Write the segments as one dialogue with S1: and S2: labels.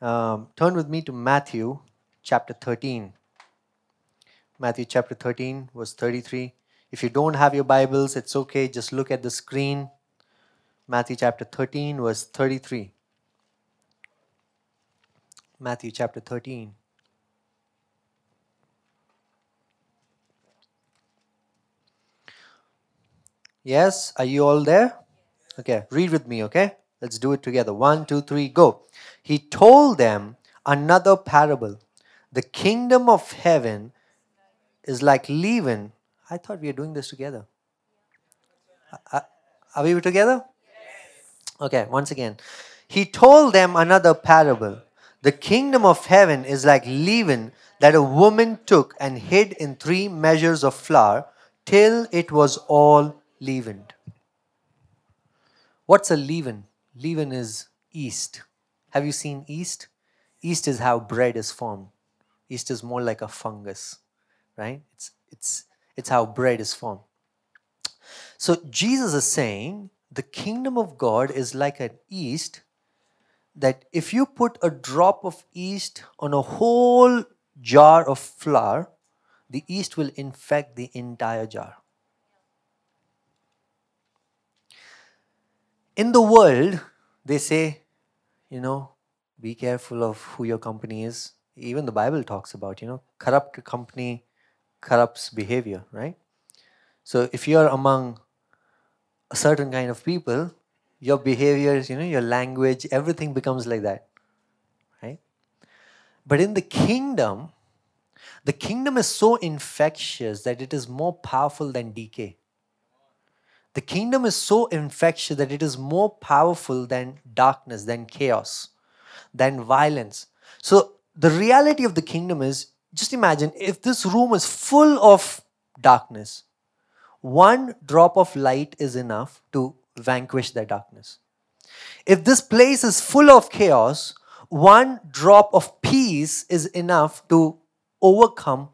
S1: Um, turn with me to Matthew chapter 13. Matthew chapter 13, verse 33. If you don't have your Bibles, it's okay. Just look at the screen. Matthew chapter 13, verse 33. Matthew chapter 13. Yes, are you all there? Okay, read with me, okay? Let's do it together. One, two, three, go. He told them another parable. The kingdom of heaven is like leaven. I thought we were doing this together. Uh, Are we together? Okay, once again. He told them another parable. The kingdom of heaven is like leaven that a woman took and hid in three measures of flour till it was all leavened. What's a leaven? Leaven is yeast. Have you seen yeast? Yeast is how bread is formed. Yeast is more like a fungus, right? It's, it's, it's how bread is formed. So Jesus is saying the kingdom of God is like an yeast that if you put a drop of yeast on a whole jar of flour, the yeast will infect the entire jar. In the world, they say, you know, be careful of who your company is. Even the Bible talks about, you know, corrupt company corrupts behavior, right? So if you're among a certain kind of people, your behaviors, you know, your language, everything becomes like that, right? But in the kingdom, the kingdom is so infectious that it is more powerful than decay. The kingdom is so infectious that it is more powerful than darkness, than chaos, than violence. So, the reality of the kingdom is just imagine if this room is full of darkness, one drop of light is enough to vanquish that darkness. If this place is full of chaos, one drop of peace is enough to overcome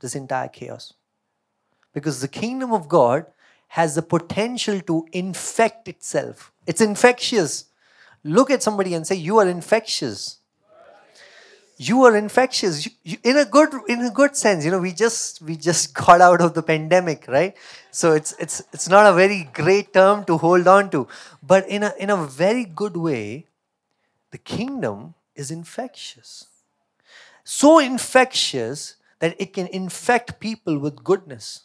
S1: this entire chaos. Because the kingdom of God has the potential to infect itself. It's infectious. Look at somebody and say, You are infectious. You are infectious. You, you, in a good in a good sense, you know, we just we just got out of the pandemic, right? So it's it's it's not a very great term to hold on to. But in a in a very good way, the kingdom is infectious. So infectious that it can infect people with goodness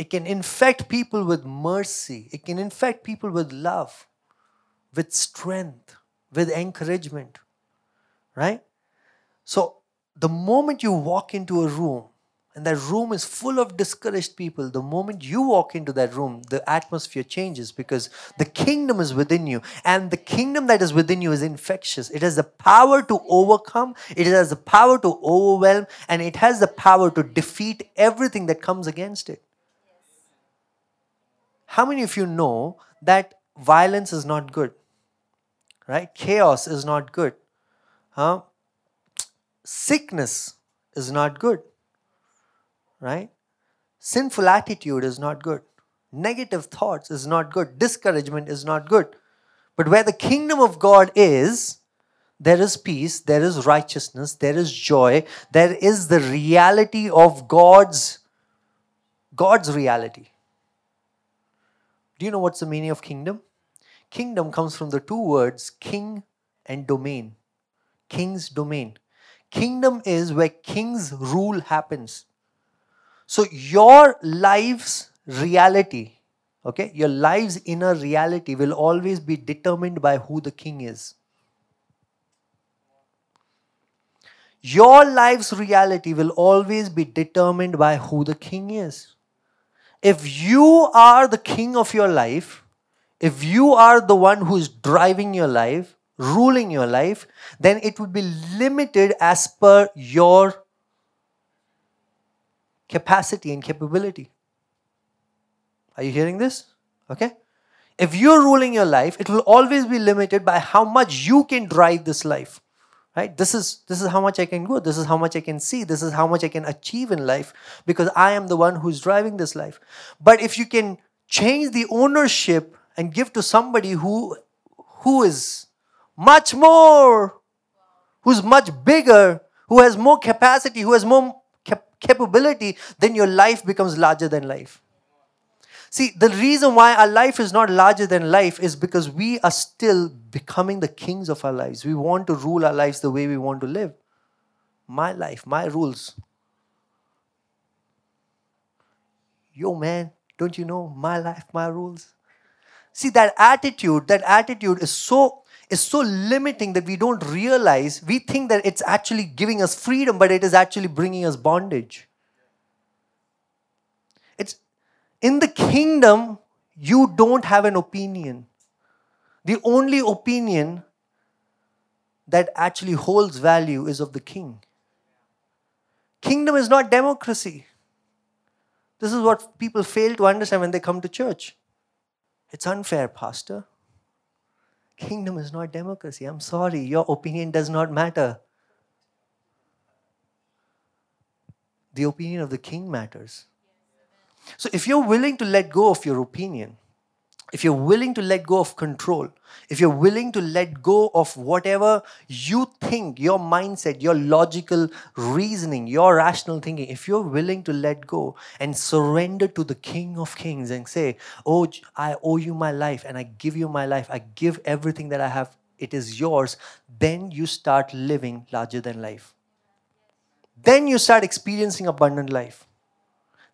S1: it can infect people with mercy. It can infect people with love, with strength, with encouragement. Right? So, the moment you walk into a room and that room is full of discouraged people, the moment you walk into that room, the atmosphere changes because the kingdom is within you. And the kingdom that is within you is infectious. It has the power to overcome, it has the power to overwhelm, and it has the power to defeat everything that comes against it. How many of you know that violence is not good? Right? Chaos is not good. Huh? Sickness is not good. Right? Sinful attitude is not good. Negative thoughts is not good. Discouragement is not good. But where the kingdom of God is, there is peace, there is righteousness, there is joy, there is the reality of God's God's reality. Do you know what's the meaning of kingdom? Kingdom comes from the two words king and domain. King's domain. Kingdom is where king's rule happens. So your life's reality, okay, your life's inner reality will always be determined by who the king is. Your life's reality will always be determined by who the king is if you are the king of your life, if you are the one who is driving your life, ruling your life, then it would be limited as per your capacity and capability. Are you hearing this? Okay? If you're ruling your life, it will always be limited by how much you can drive this life right? This is this is how much i can go this is how much i can see. This is how much i can achieve in life because i am the one who's driving this life. But if you can change the ownership and give to somebody who who is much more who's much bigger, who has more capacity, who has more cap- capability, then your life becomes larger than life. See, the reason why our life is not larger than life is because we are still becoming the kings of our lives. We want to rule our lives the way we want to live. My life, my rules. Yo, man, don't you know my life, my rules? See, that attitude, that attitude is so is so limiting that we don't realize we think that it's actually giving us freedom but it is actually bringing us bondage it's in the kingdom, you don't have an opinion. The only opinion that actually holds value is of the king. Kingdom is not democracy. This is what people fail to understand when they come to church. It's unfair, Pastor. Kingdom is not democracy. I'm sorry, your opinion does not matter. The opinion of the king matters. So if you're willing to let go of your opinion, if you're willing to let go of control, if you're willing to let go of whatever you think, your mindset, your logical reasoning, your rational thinking, if you're willing to let go and surrender to the King of Kings and say, Oh, I owe you my life and I give you my life, I give everything that I have, it is yours, then you start living larger than life. Then you start experiencing abundant life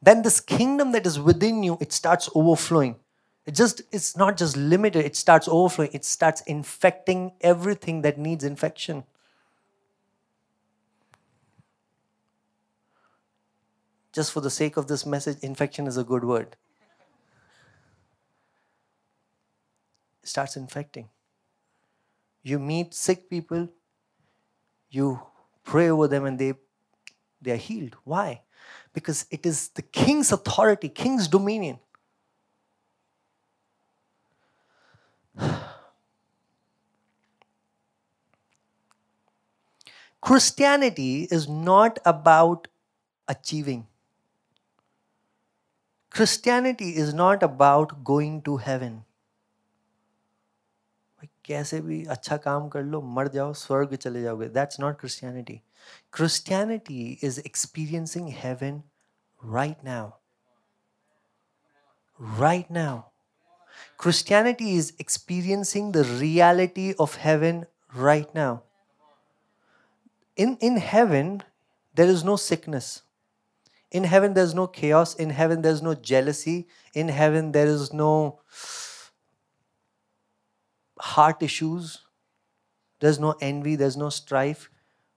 S1: then this kingdom that is within you it starts overflowing. It just it's not just limited it starts overflowing. It starts infecting everything that needs infection. Just for the sake of this message infection is a good word. It starts infecting. You meet sick people you pray over them and they they are healed why because it is the king's authority, king's dominion. Christianity is not about achieving. Christianity is not about going to heaven. कैसे भी अच्छा काम कर लो मर जाओ स्वर्ग चले जाओगे that's not Christianity Christianity is experiencing haven right now right now. Christianity is experiencing the reality of heaven right now. In, in heaven, there is no sickness. In heaven, there's no chaos. In heaven, there's no jealousy. In heaven, there is no heart issues. There's no envy, there's no strife,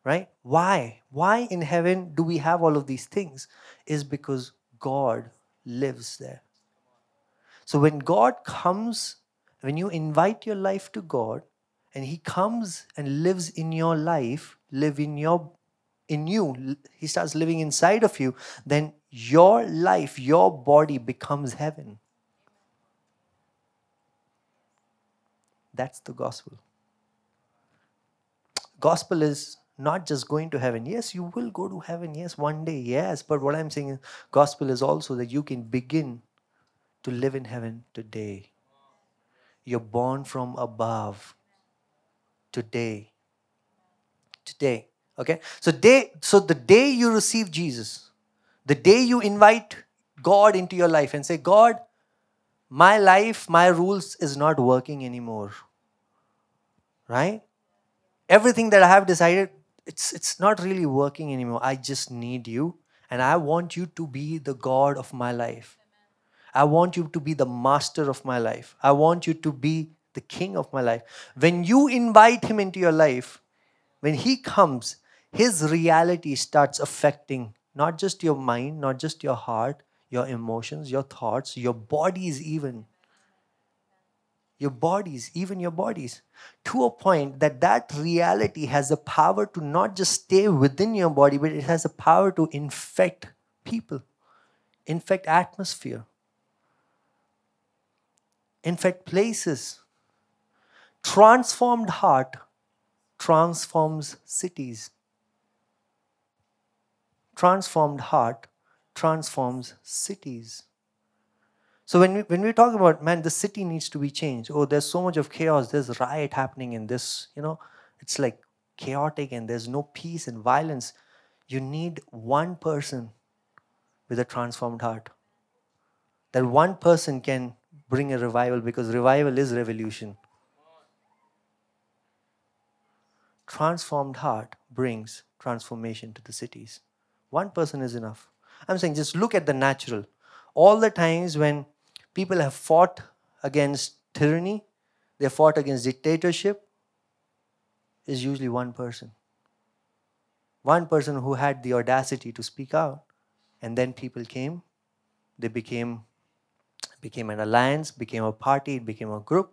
S1: right? Why? Why in heaven do we have all of these things? Is because God lives there. So when God comes, when you invite your life to God, and He comes and lives in your life, live in your in you, He starts living inside of you, then your life, your body becomes heaven. That's the gospel. Gospel is not just going to heaven. Yes, you will go to heaven. Yes, one day. Yes, but what I'm saying is, gospel is also that you can begin to live in heaven today. You're born from above today. Today. Okay? So day so the day you receive Jesus, the day you invite God into your life and say, God, my life, my rules is not working anymore. Right? Everything that I have decided, it's, it's not really working anymore. I just need you. And I want you to be the God of my life. I want you to be the master of my life. I want you to be the king of my life. When you invite him into your life, when he comes, his reality starts affecting not just your mind, not just your heart, your emotions, your thoughts, your bodies, even. Your bodies, even your bodies, to a point that that reality has the power to not just stay within your body, but it has the power to infect people, infect atmosphere, infect places. Transformed heart transforms cities. Transformed heart transforms cities. So when we, when we talk about, man, the city needs to be changed. Oh, there's so much of chaos. There's riot happening in this, you know. It's like, chaotic and there's no peace and violence, you need one person with a transformed heart. That one person can bring a revival because revival is revolution. Transformed heart brings transformation to the cities. One person is enough. I'm saying just look at the natural. All the times when people have fought against tyranny, they fought against dictatorship, is usually one person. One person who had the audacity to speak out. And then people came, they became became an alliance, became a party, it became a group,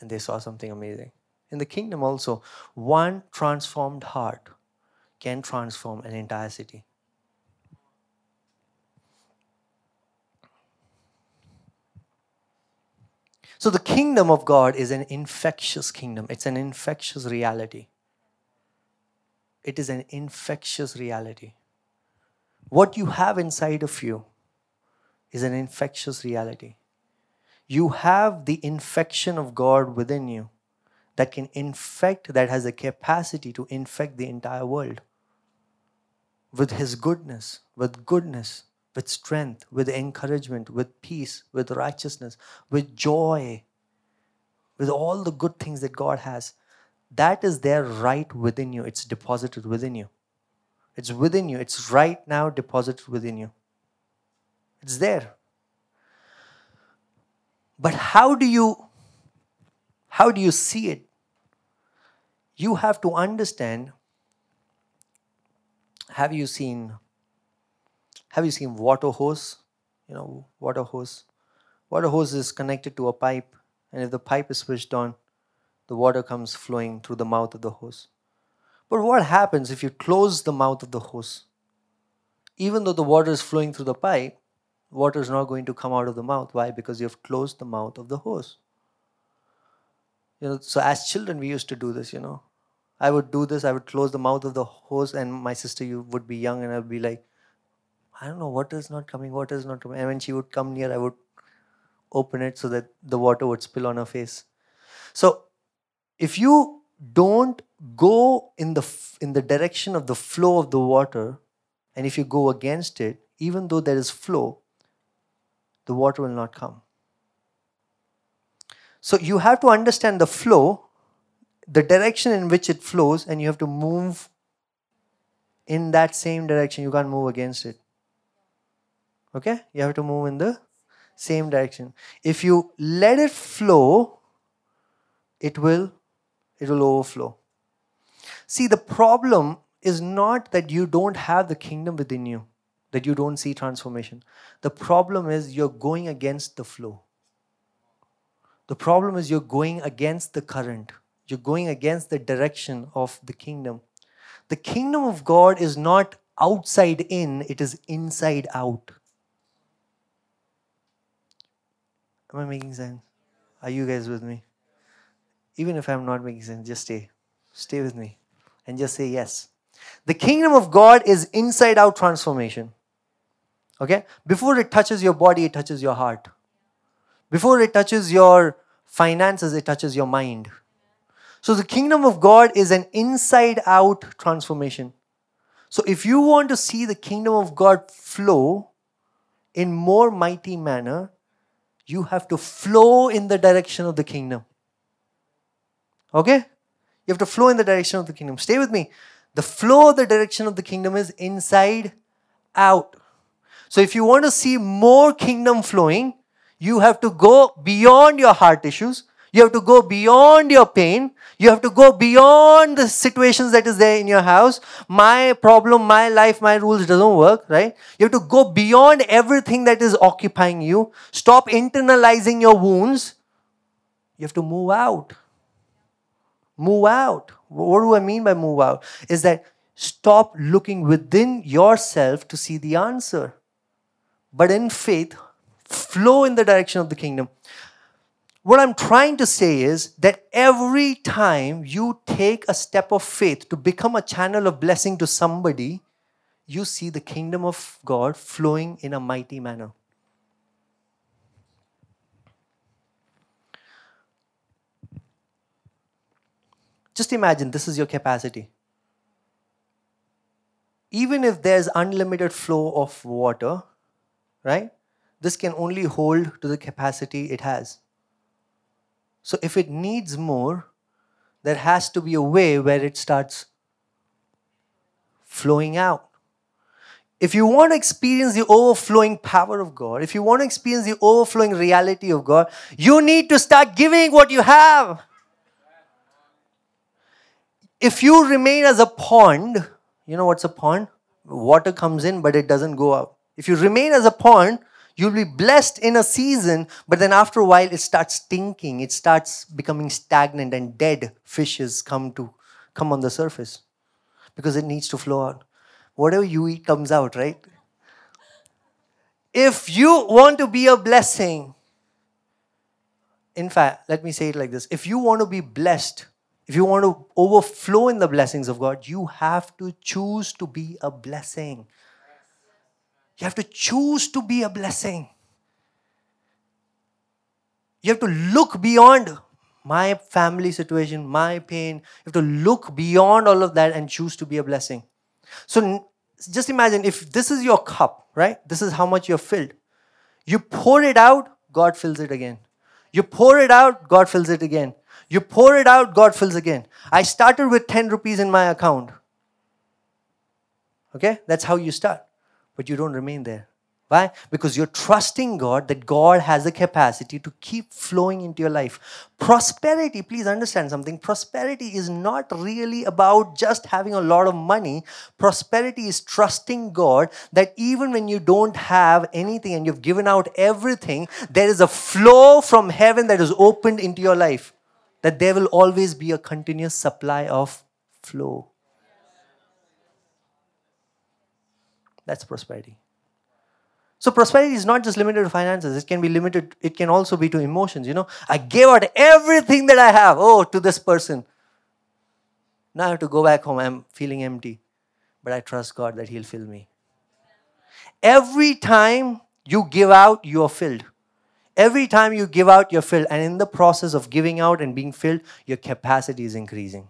S1: and they saw something amazing. In the kingdom also, one transformed heart can transform an entire city. So, the kingdom of God is an infectious kingdom, it's an infectious reality. It is an infectious reality. What you have inside of you is an infectious reality. You have the infection of God within you that can infect, that has the capacity to infect the entire world with His goodness, with goodness, with strength, with encouragement, with peace, with righteousness, with joy, with all the good things that God has. That is there right within you. It's deposited within you. It's within you. It's right now deposited within you. It's there. But how do you how do you see it? You have to understand have you seen have you seen water hose? You know, water hose. Water hose is connected to a pipe, and if the pipe is switched on, the water comes flowing through the mouth of the hose. But what happens if you close the mouth of the hose? Even though the water is flowing through the pipe, water is not going to come out of the mouth. Why? Because you have closed the mouth of the hose. You know, so as children, we used to do this, you know. I would do this, I would close the mouth of the hose, and my sister you would be young, and I would be like, I don't know, what is not coming, what is not coming. And when she would come near, I would open it so that the water would spill on her face. So if you don't go in the in the direction of the flow of the water, and if you go against it, even though there is flow, the water will not come. So you have to understand the flow, the direction in which it flows, and you have to move in that same direction. You can't move against it. Okay? You have to move in the same direction. If you let it flow, it will it will overflow. See, the problem is not that you don't have the kingdom within you, that you don't see transformation. The problem is you're going against the flow. The problem is you're going against the current. You're going against the direction of the kingdom. The kingdom of God is not outside in, it is inside out. Am I making sense? Are you guys with me? Even if I'm not making sense, just stay. Stay with me and just say yes. The kingdom of God is inside out transformation. Okay? Before it touches your body, it touches your heart. Before it touches your finances, it touches your mind. So the kingdom of God is an inside out transformation. So if you want to see the kingdom of God flow in more mighty manner, you have to flow in the direction of the kingdom. Okay? You have to flow in the direction of the kingdom. Stay with me. The flow of the direction of the kingdom is inside out. So if you want to see more kingdom flowing, you have to go beyond your heart issues. You have to go beyond your pain. You have to go beyond the situations that is there in your house. My problem, my life, my rules doesn't work, right? You have to go beyond everything that is occupying you. Stop internalizing your wounds. You have to move out. Move out. What do I mean by move out? Is that stop looking within yourself to see the answer. But in faith, flow in the direction of the kingdom. What I'm trying to say is that every time you take a step of faith to become a channel of blessing to somebody, you see the kingdom of God flowing in a mighty manner. Just imagine this is your capacity. Even if there's unlimited flow of water, right? This can only hold to the capacity it has. So if it needs more, there has to be a way where it starts flowing out. If you want to experience the overflowing power of God, if you want to experience the overflowing reality of God, you need to start giving what you have. If you remain as a pond, you know what's a pond? Water comes in, but it doesn't go out. If you remain as a pond, you'll be blessed in a season, but then after a while it starts stinking, it starts becoming stagnant, and dead fishes come to come on the surface because it needs to flow out. Whatever you eat comes out, right? If you want to be a blessing, in fact, let me say it like this if you want to be blessed, if you want to overflow in the blessings of God, you have to choose to be a blessing. You have to choose to be a blessing. You have to look beyond my family situation, my pain. You have to look beyond all of that and choose to be a blessing. So just imagine if this is your cup, right? This is how much you're filled. You pour it out, God fills it again. You pour it out, God fills it again. You pour it out, God fills again. I started with 10 rupees in my account. Okay? That's how you start. But you don't remain there. Why? Because you're trusting God that God has the capacity to keep flowing into your life. Prosperity, please understand something. Prosperity is not really about just having a lot of money. Prosperity is trusting God that even when you don't have anything and you've given out everything, there is a flow from heaven that is opened into your life. That there will always be a continuous supply of flow. That's prosperity. So prosperity is not just limited to finances. It can be limited, it can also be to emotions. You know, I gave out everything that I have, oh, to this person. Now I have to go back home. I'm feeling empty. But I trust God that He'll fill me. Every time you give out, you are filled. Every time you give out, you're filled. And in the process of giving out and being filled, your capacity is increasing.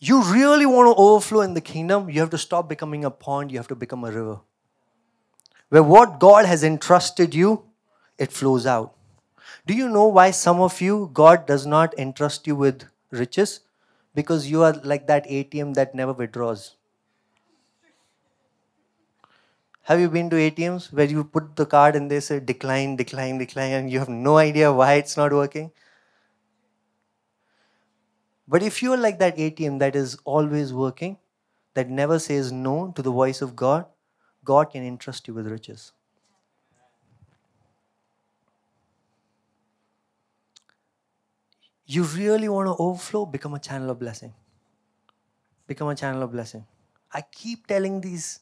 S1: You really want to overflow in the kingdom, you have to stop becoming a pond, you have to become a river. Where what God has entrusted you, it flows out. Do you know why some of you, God does not entrust you with riches? Because you are like that ATM that never withdraws. Have you been to ATMs where you put the card and they say decline, decline, decline, and you have no idea why it's not working? But if you're like that ATM that is always working, that never says no to the voice of God, God can entrust you with riches. You really want to overflow, become a channel of blessing. Become a channel of blessing. I keep telling these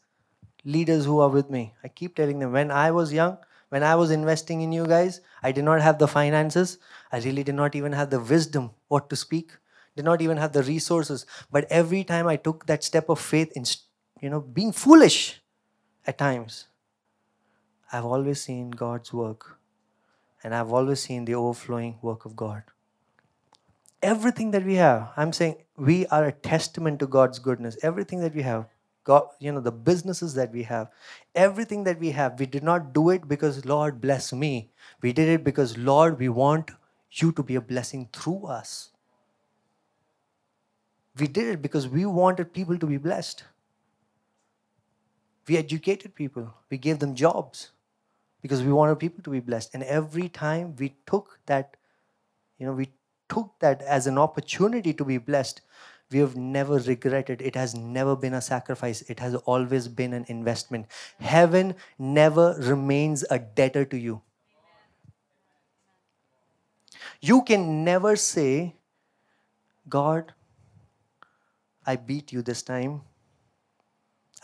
S1: leaders who are with me, I keep telling them when I was young, when I was investing in you guys, I did not have the finances. I really did not even have the wisdom what to speak did not even have the resources. But every time I took that step of faith in, you know, being foolish at times, I've always seen God's work. And I've always seen the overflowing work of God. Everything that we have, I'm saying we are a testament to God's goodness. Everything that we have, God, you know, the businesses that we have, everything that we have, we did not do it because, Lord, bless me. We did it because, Lord, we want you to be a blessing through us. We did it because we wanted people to be blessed. We educated people, we gave them jobs because we wanted people to be blessed. And every time we took that, you know, we took that as an opportunity to be blessed, we have never regretted. It has never been a sacrifice, it has always been an investment. Heaven never remains a debtor to you. You can never say, God, I beat you this time.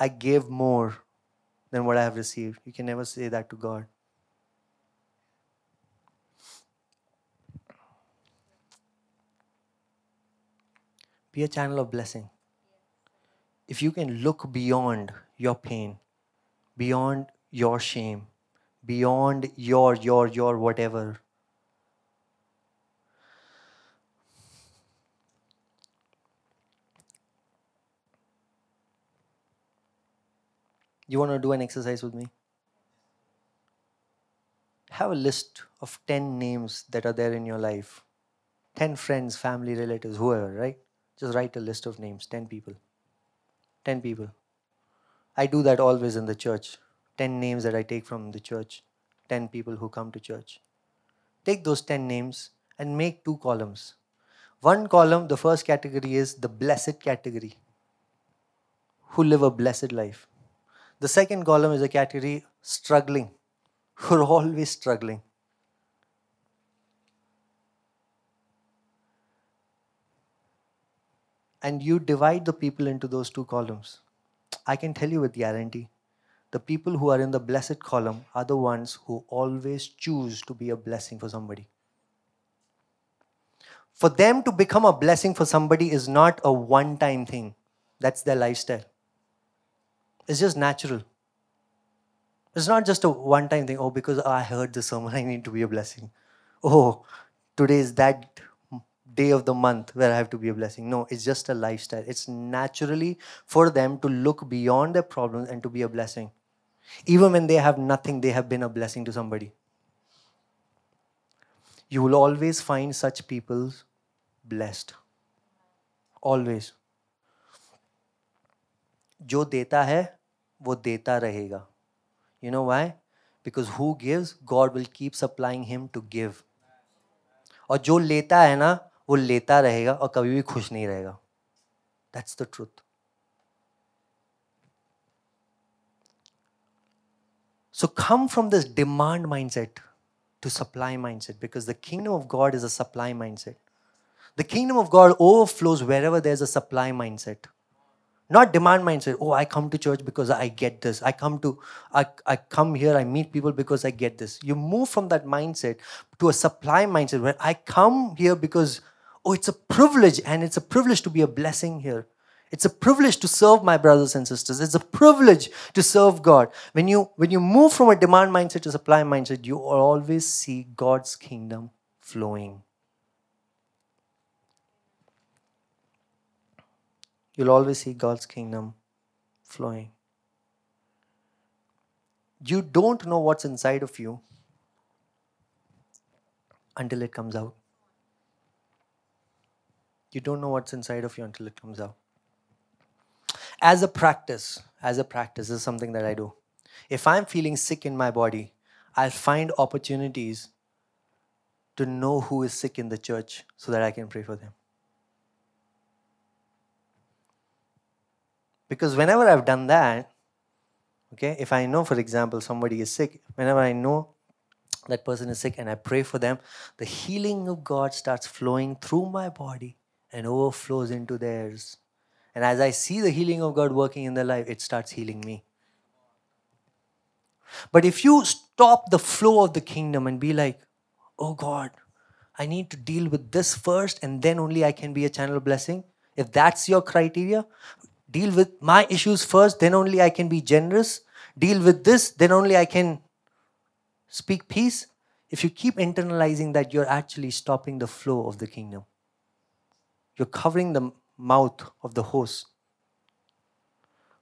S1: I gave more than what I have received. You can never say that to God. Be a channel of blessing. If you can look beyond your pain, beyond your shame, beyond your, your, your, whatever, You want to do an exercise with me? Have a list of 10 names that are there in your life 10 friends, family, relatives, whoever, right? Just write a list of names 10 people. 10 people. I do that always in the church. 10 names that I take from the church, 10 people who come to church. Take those 10 names and make two columns. One column, the first category is the blessed category, who live a blessed life. The second column is a category struggling, who are always struggling. And you divide the people into those two columns. I can tell you with the guarantee the people who are in the blessed column are the ones who always choose to be a blessing for somebody. For them to become a blessing for somebody is not a one time thing, that's their lifestyle. It's just natural. It's not just a one time thing, oh, because I heard the sermon, I need to be a blessing. Oh, today is that day of the month where I have to be a blessing. No, it's just a lifestyle. It's naturally for them to look beyond their problems and to be a blessing. Even when they have nothing, they have been a blessing to somebody. You will always find such people blessed. Always. जो देता है, वो देता रहेगा। You know why because who gives God will keep supplying him to give और जो लेता है ना, वो लेता रहेगा और कभी भी खुश नहीं रहेगा। That's the truth so come from this demand mindset to supply mindset because the kingdom of God is a supply mindset the kingdom of God overflows wherever there is a supply mindset Not demand mindset. Oh, I come to church because I get this. I come to I, I come here, I meet people because I get this. You move from that mindset to a supply mindset where I come here because oh, it's a privilege and it's a privilege to be a blessing here. It's a privilege to serve my brothers and sisters. It's a privilege to serve God. When you when you move from a demand mindset to supply mindset, you always see God's kingdom flowing. You'll always see God's kingdom flowing. You don't know what's inside of you until it comes out. You don't know what's inside of you until it comes out. As a practice, as a practice, is something that I do. If I'm feeling sick in my body, I'll find opportunities to know who is sick in the church so that I can pray for them. Because whenever I've done that, okay, if I know, for example, somebody is sick, whenever I know that person is sick and I pray for them, the healing of God starts flowing through my body and overflows into theirs. And as I see the healing of God working in their life, it starts healing me. But if you stop the flow of the kingdom and be like, oh God, I need to deal with this first and then only I can be a channel of blessing, if that's your criteria, deal with my issues first, then only I can be generous. Deal with this, then only I can speak peace. If you keep internalizing that, you're actually stopping the flow of the kingdom. You're covering the mouth of the horse.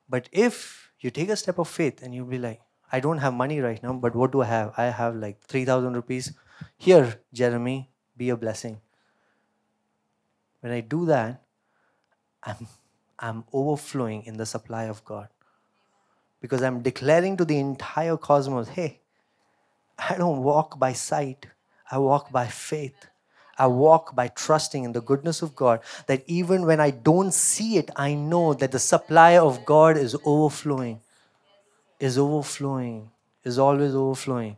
S1: But if you take a step of faith and you'll be like, I don't have money right now, but what do I have? I have like 3,000 rupees. Here, Jeremy, be a blessing. When I do that, I'm, I'm overflowing in the supply of God. Because I'm declaring to the entire cosmos hey, I don't walk by sight, I walk by faith. I walk by trusting in the goodness of God that even when I don't see it, I know that the supply of God is overflowing, is overflowing, is always overflowing.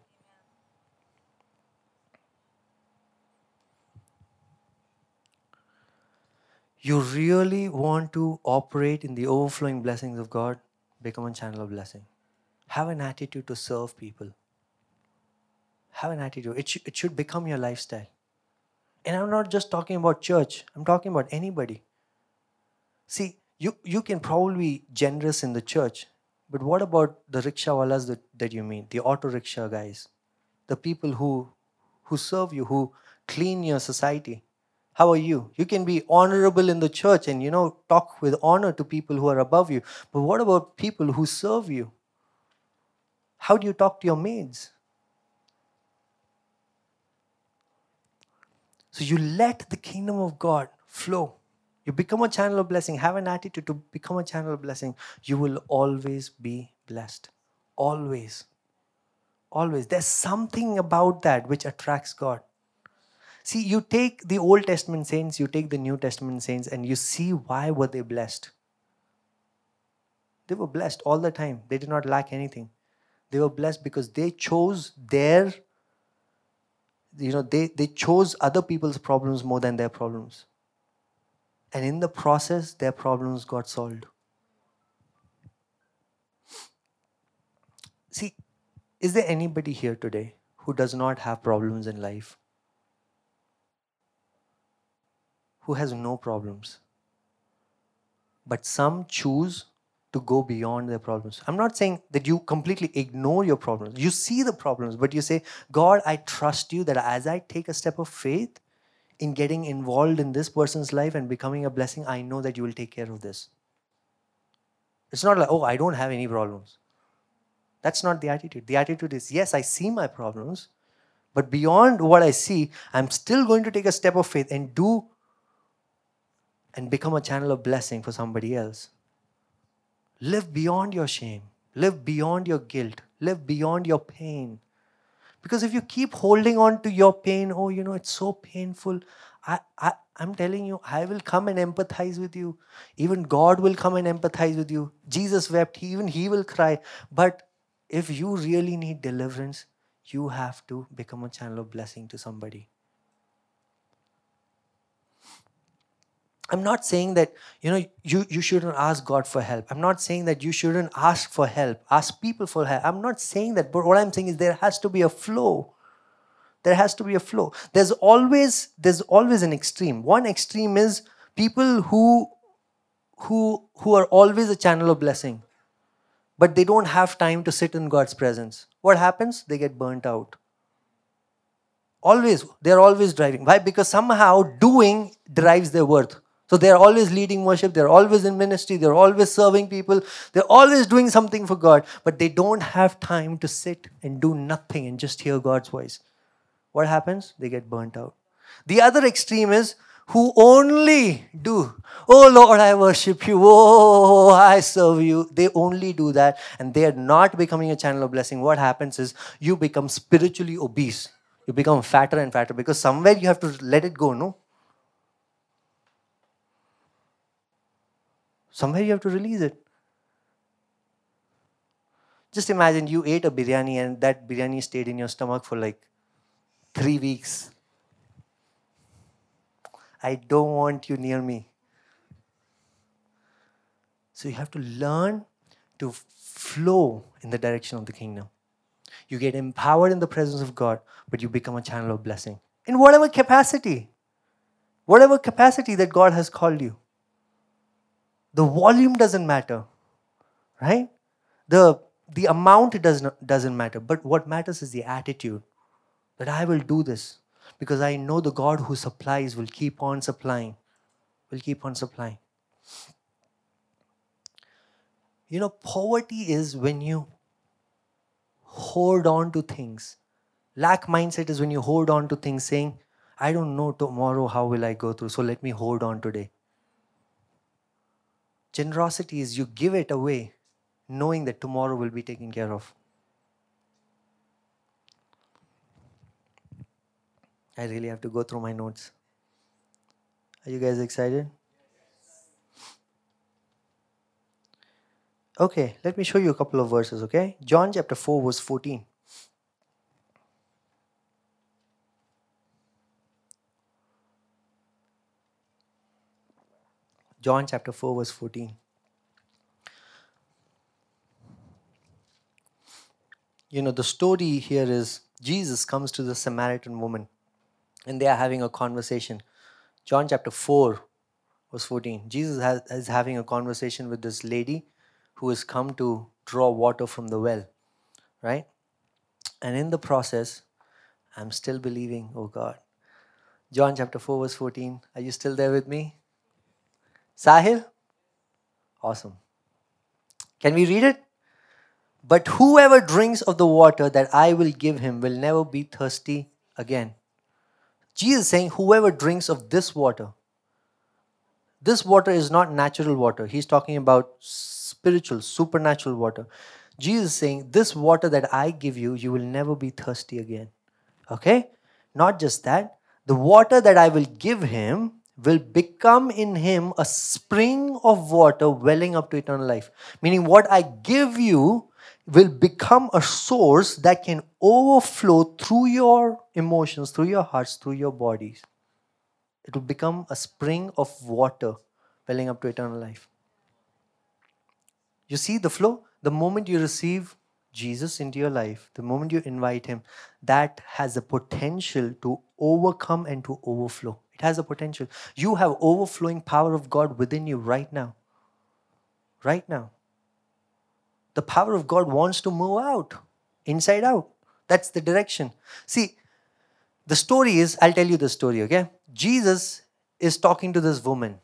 S1: You really want to operate in the overflowing blessings of God, become a channel of blessing. Have an attitude to serve people. Have an attitude. It, sh- it should become your lifestyle. And I'm not just talking about church, I'm talking about anybody. See, you, you can probably be generous in the church, but what about the rickshawalas that, that you meet, the auto rickshaw guys, the people who, who serve you, who clean your society? How are you? You can be honorable in the church and, you know, talk with honor to people who are above you. But what about people who serve you, How do you talk to your maids? So you let the kingdom of God flow. You become a channel of blessing. Have an attitude to become a channel of blessing. You will always be blessed. Always. Always. There's something about that which attracts God. See, you take the Old Testament saints, you take the New Testament saints, and you see why were they blessed. They were blessed all the time. They did not lack anything. They were blessed because they chose their, you know, they, they chose other people's problems more than their problems. And in the process, their problems got solved. See, is there anybody here today who does not have problems in life? Who has no problems? But some choose to go beyond their problems. I'm not saying that you completely ignore your problems. You see the problems, but you say, God, I trust you that as I take a step of faith in getting involved in this person's life and becoming a blessing, I know that you will take care of this. It's not like, oh, I don't have any problems. That's not the attitude. The attitude is, yes, I see my problems, but beyond what I see, I'm still going to take a step of faith and do and become a channel of blessing for somebody else. Live beyond your shame. Live beyond your guilt. Live beyond your pain. Because if you keep holding on to your pain, oh, you know, it's so painful. I, I, I'm telling you, I will come and empathize with you. Even God will come and empathize with you. Jesus wept, even He will cry. But if you really need deliverance, you have to become a channel of blessing to somebody. I'm not saying that you know you, you shouldn't ask God for help. I'm not saying that you shouldn't ask for help, ask people for help. I'm not saying that, but what I'm saying is there has to be a flow. There has to be a flow. There's always there's always an extreme. One extreme is people who who who are always a channel of blessing, but they don't have time to sit in God's presence. What happens? They get burnt out. Always, they're always driving. Why? Because somehow doing drives their worth. So they're always leading worship, they're always in ministry, they're always serving people, they're always doing something for God, but they don't have time to sit and do nothing and just hear God's voice. What happens? They get burnt out. The other extreme is who only do, oh Lord, I worship you, oh, I serve you. They only do that and they are not becoming a channel of blessing. What happens is you become spiritually obese. You become fatter and fatter because somewhere you have to let it go, no? Somewhere you have to release it. Just imagine you ate a biryani and that biryani stayed in your stomach for like three weeks. I don't want you near me. So you have to learn to flow in the direction of the kingdom. You get empowered in the presence of God, but you become a channel of blessing in whatever capacity, whatever capacity that God has called you. The volume doesn't matter, right? The, the amount does not, doesn't matter, but what matters is the attitude that I will do this because I know the God who supplies will keep on supplying, will keep on supplying. You know, poverty is when you hold on to things. Lack mindset is when you hold on to things saying, I don't know tomorrow how will I go through, so let me hold on today. Generosity is you give it away knowing that tomorrow will be taken care of. I really have to go through my notes. Are you guys excited? Okay, let me show you a couple of verses, okay? John chapter 4, verse 14. John chapter 4, verse 14. You know, the story here is Jesus comes to the Samaritan woman and they are having a conversation. John chapter 4, verse 14. Jesus has, is having a conversation with this lady who has come to draw water from the well, right? And in the process, I'm still believing, oh God. John chapter 4, verse 14. Are you still there with me? Sahil? Awesome. Can we read it? But whoever drinks of the water that I will give him will never be thirsty again. Jesus saying, Whoever drinks of this water, this water is not natural water. He's talking about spiritual, supernatural water. Jesus saying, This water that I give you, you will never be thirsty again. Okay? Not just that, the water that I will give him will become in him a spring of water welling up to eternal life. Meaning, what I give you will become a source that can overflow through your emotions, through your hearts, through your bodies. It will become a spring of water welling up to eternal life. You see the flow? The moment you receive Jesus into your life, the moment you invite Him, that has the potential to overcome and to overflow. It has a potential. You have overflowing power of God within you right now. Right now. The power of God wants to move out, inside out. That's the direction. See, the story is I'll tell you the story, okay? Jesus is talking to this woman,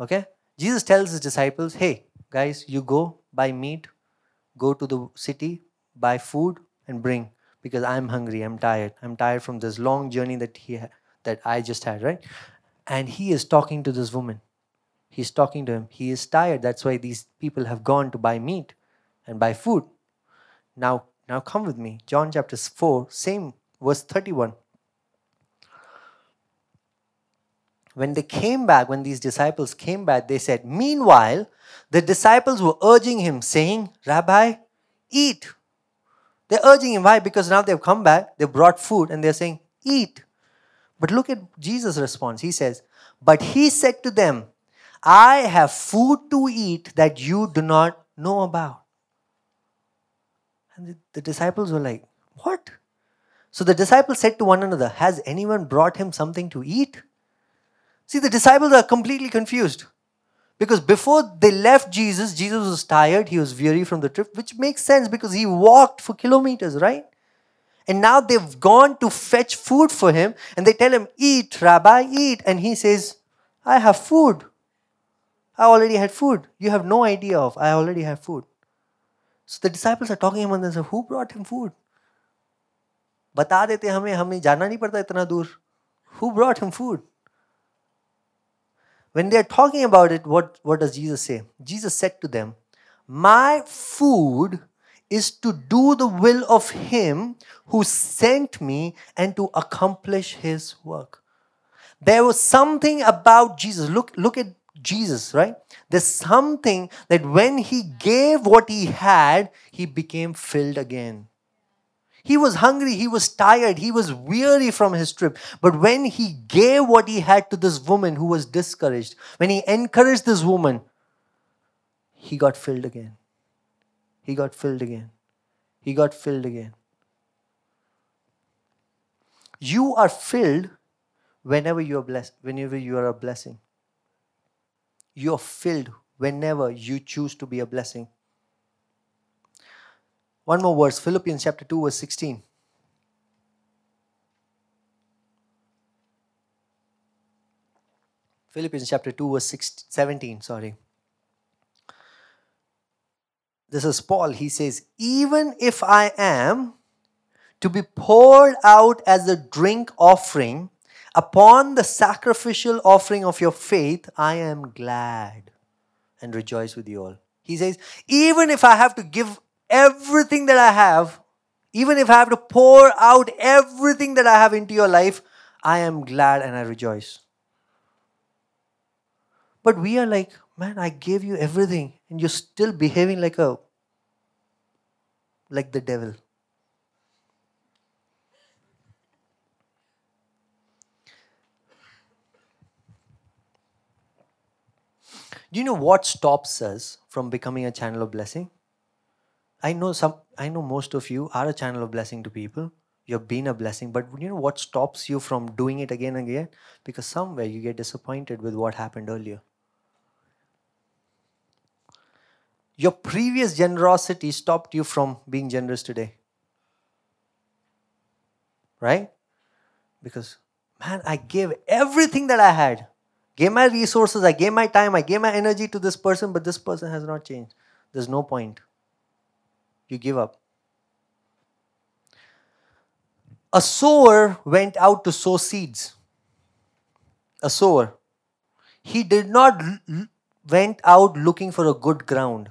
S1: okay? Jesus tells his disciples, hey, guys, you go buy meat, go to the city, buy food, and bring because I'm hungry, I'm tired. I'm tired from this long journey that he that I just had, right? And he is talking to this woman. He's talking to him. He is tired. That's why these people have gone to buy meat and buy food. Now, now come with me. John chapter 4, same verse 31. When they came back, when these disciples came back, they said, Meanwhile, the disciples were urging him, saying, Rabbi, eat. They're urging him. Why? Because now they've come back, they brought food, and they're saying, Eat. But look at Jesus' response. He says, But he said to them, I have food to eat that you do not know about. And the, the disciples were like, What? So the disciples said to one another, Has anyone brought him something to eat? See, the disciples are completely confused. Because before they left Jesus, Jesus was tired, he was weary from the trip, which makes sense because he walked for kilometers, right? And now they've gone to fetch food for him and they tell him, Eat, Rabbi, eat. And he says, I have food. I already had food. You have no idea of. I already have food. So the disciples are talking among themselves, Who brought him food? बता देते हमें हमें जाना नहीं पड़ता इतना दूर Who brought him food? When they are talking about it, what, what does Jesus say? Jesus said to them, My food is to do the will of Him who sent me and to accomplish His work. There was something about Jesus. Look, look at Jesus, right? There's something that when He gave what He had, He became filled again. He was hungry, he was tired, he was weary from his trip. But when he gave what he had to this woman who was discouraged, when he encouraged this woman, he got filled again. He got filled again. He got filled again. You are filled whenever you are blessed, whenever you are a blessing. You are filled whenever you choose to be a blessing. One more verse, Philippians chapter 2, verse 16. Philippians chapter 2, verse 16, 17, sorry. This is Paul. He says, Even if I am to be poured out as a drink offering upon the sacrificial offering of your faith, I am glad and rejoice with you all. He says, Even if I have to give everything that I have, even if I have to pour out everything that I have into your life, I am glad and I rejoice. But we are like, man, I gave you everything and you're still behaving like a like the devil. Do you know what stops us from becoming a channel of blessing? I know some I know most of you are a channel of blessing to people. You've been a blessing, but you know what stops you from doing it again and again? Because somewhere you get disappointed with what happened earlier. Your previous generosity stopped you from being generous today. Right? Because, man, I gave everything that I had. Gave my resources, I gave my time, I gave my energy to this person, but this person has not changed. There's no point. you give up. A sower went out to sow seeds. A sower. He did not went out looking for a good ground.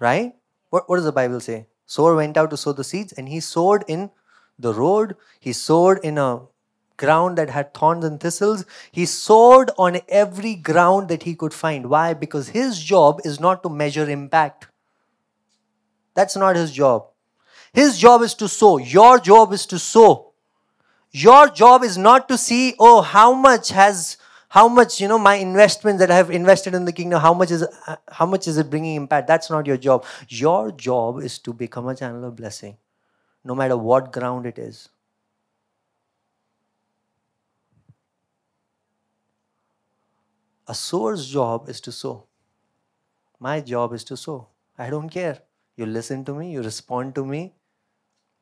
S1: Right? What, what does the Bible say? Sower went out to sow the seeds and he sowed in the road. He sowed in a ground that had thorns and thistles. He sowed on every ground that he could find. Why? Because his job is not to measure impact. That's not his job. His job is to sow. Your job is to sow. Your job is not to see, oh, how much has how much you know my investment that i have invested in the kingdom how much is how much is it bringing impact? That's not your job. Your job is to become a channel of blessing no matter what ground it is. A sower's job is to sow. My job is to sow. I don't care. You listen to me you respond to me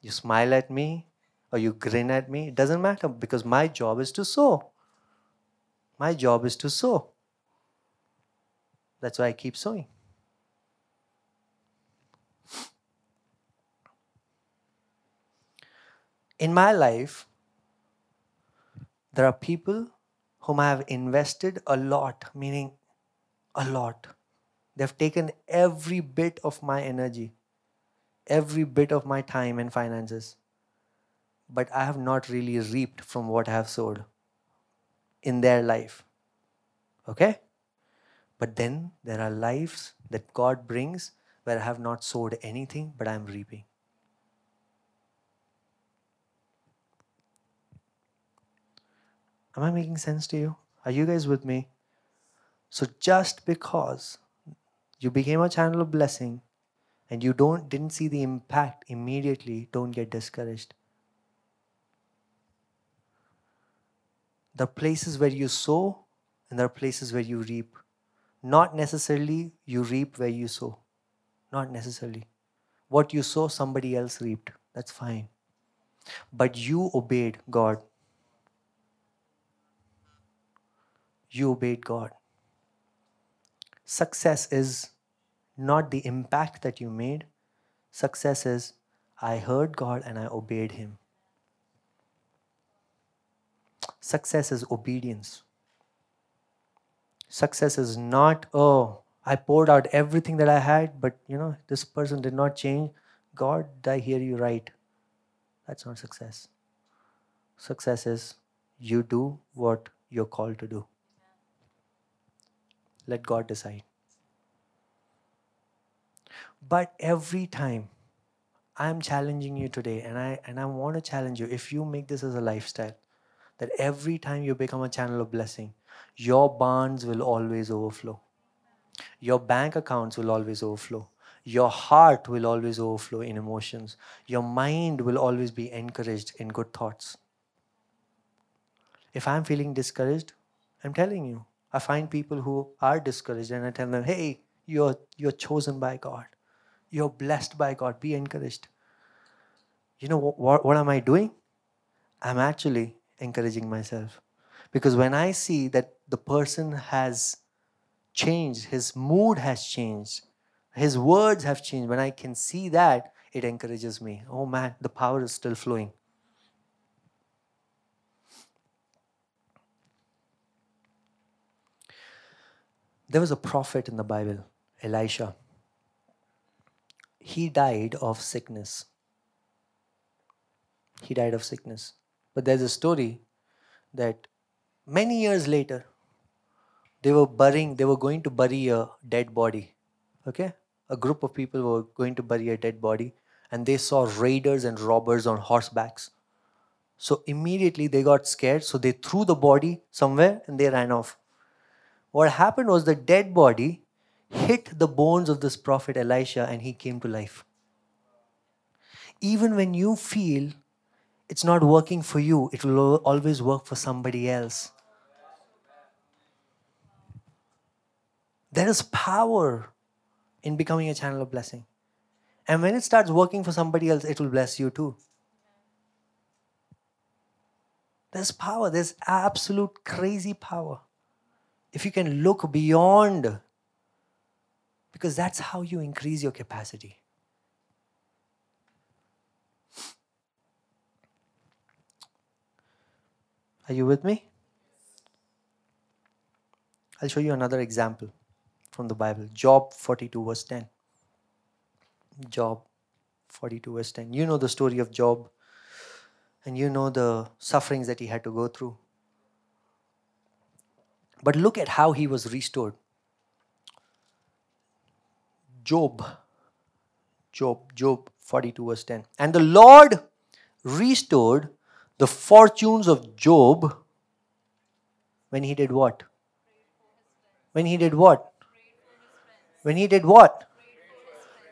S1: you smile at me or you grin at me. It doesn't matter because my job is to sow my job is to sow. That's why I keep sowing. In my life, there are people whom I have invested a lot, meaning a lot. They've taken every bit of my energy, every bit of my time and finances. But I have not really reaped from what I have sowed in their life. Okay? But then there are lives that God brings where I have not sowed anything, but I am reaping. Am I making sense to you? Are you guys with me? So just because you became a channel of blessing and you don't didn't see the impact immediately, don't get discouraged. There are places where you sow and there are places where you reap. Not necessarily you reap where you sow. Not necessarily. What you sow, somebody else reaped. That's fine. But you obeyed God. You obeyed God. Success is not the impact that you made. Success is I heard God and I obeyed Him. Success is obedience. Success is not, oh, I poured out everything that I had, but you know, this person did not change. God, I hear you right? That's not success. Success is you do what you're called to do. Let God decide. But every time I'm challenging you today, and I and I want to challenge you, if you make this as a lifestyle, that every time you become a channel of blessing, your barns will always overflow. Your bank accounts will always overflow. Your heart will always overflow in emotions. Your mind will always be encouraged in good thoughts. If I'm feeling discouraged, I'm telling you, I find people who are discouraged and I tell them, hey, you're, you're chosen by God. You're blessed by God. Be encouraged. You know what, what am I doing? I'm actually encouraging myself. Because when I see that the person has changed, his mood has changed, his words have changed, when I can see that, it encourages me. Oh man, the power is still flowing. There was a prophet in the Bible, Elisha. He died of sickness. He died of sickness. But there's a story that many years later, they were burying, they were going to bury a dead body. Okay? A group of people were going to bury a dead body, and they saw raiders and robbers on horsebacks. So immediately they got scared, so they threw the body somewhere and they ran off. What happened was the dead body hit the bones of this prophet Elisha and he came to life. Even when you feel it's not working for you, it will always work for somebody else. There is power in becoming a channel of blessing. And when it starts working for somebody else, it will bless you too. There's power, there's absolute crazy power. If you can look beyond Because that's how you increase your capacity. Are you with me? I'll show you another example from the Bible. Job 42, verse 10. Job 42, verse 10. You know the story of Job, and you know the sufferings that he had to go through. But look at how he was restored. Job, Job, Job 42, verse 10. And the Lord restored the fortunes of Job when he did what? When he did what? When he did what?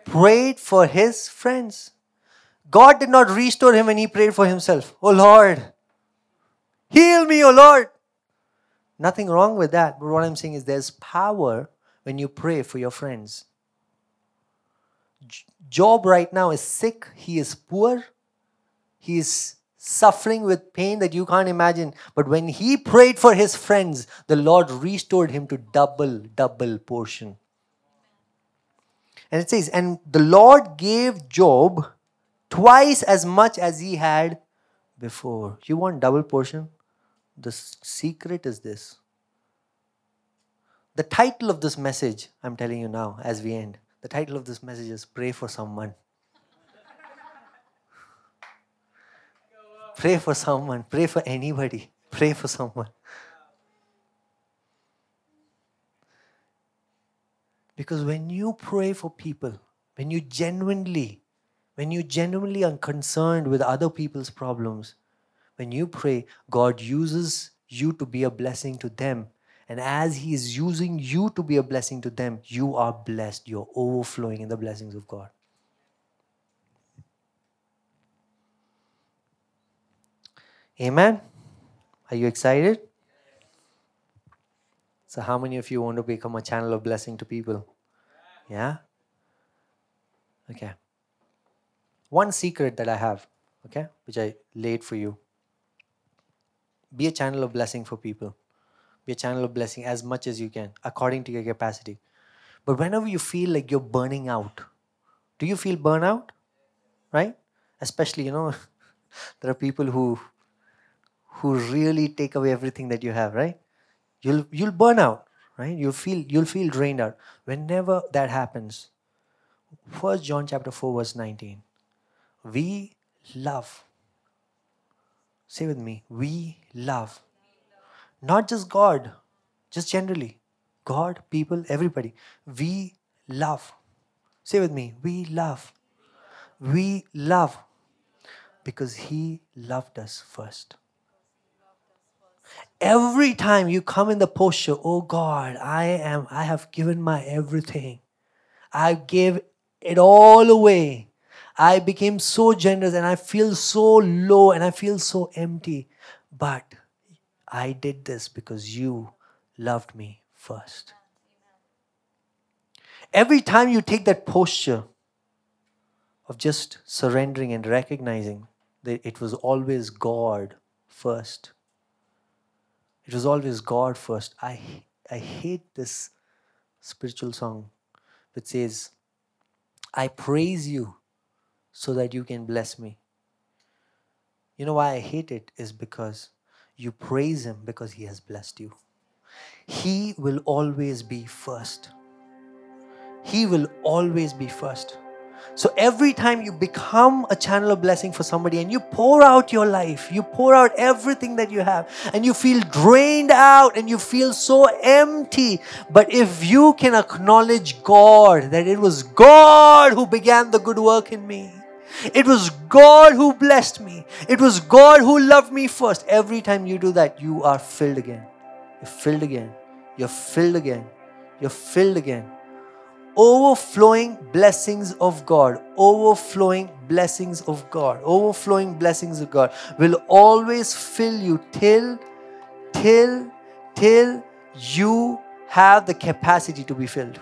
S1: Prayed for his friends. God did not restore him when he prayed for himself. Oh Lord, heal me, oh Lord. Nothing wrong with that. But what I'm saying is there's power when you pray for your friends. Job right now is sick, he is poor, he is suffering with pain that you can't imagine. But when he prayed for his friends, the Lord restored him to double, double portion. And it says, And the Lord gave Job twice as much as he had before. You want double portion? The secret is this. The title of this message, I'm telling you now as we end, the title of this message is Pray for Someone. Pray for someone. Pray for anybody. Pray for someone. Because when you pray for people, when you genuinely, when you genuinely are concerned with other people's problems, when you pray, God uses you to be a blessing to them. And as He is using you to be a blessing to them, you are blessed. You're overflowing in the blessings of God. Amen. Are you excited? So, how many of you want to become a channel of blessing to people? Yeah? Okay. One secret that I have, okay, which I laid for you be a channel of blessing for people. Be a channel of blessing as much as you can, according to your capacity. But whenever you feel like you're burning out, do you feel burnout? Right? Especially, you know, there are people who who really take away everything that you have, right? You'll you'll burn out, right? You'll feel you'll feel drained out. Whenever that happens, First John chapter 4, verse 19. We love Say with me, we love. Not just God, just generally. God, people, everybody. We love. Say with me, we love. We love because He loved us first. Every time you come in the posture, oh God, I am, I have given my everything. I gave it all away. I became so generous and I feel so low and I feel so empty. But I did this because you loved me first. Every time you take that posture of just surrendering and recognizing that it was always God first, it was always God first. I, I hate this spiritual song which says, I praise you so that you can bless me. You know why I hate it is because you praise Him because He has blessed you. He will always be first. He will always be first. So every time you become a channel of blessing for somebody and you pour out your life, you pour out everything that you have, and you feel drained out and you feel so empty. But if you can acknowledge God, that it was God who began the good work in me, it was God who blessed me. It was God who loved me first. Every time you do that, you are filled again. You're filled again. You're filled again. You're filled again. Overflowing blessings of God, overflowing blessings of God, overflowing blessings of God will always fill you till, till, till you have the capacity to be filled.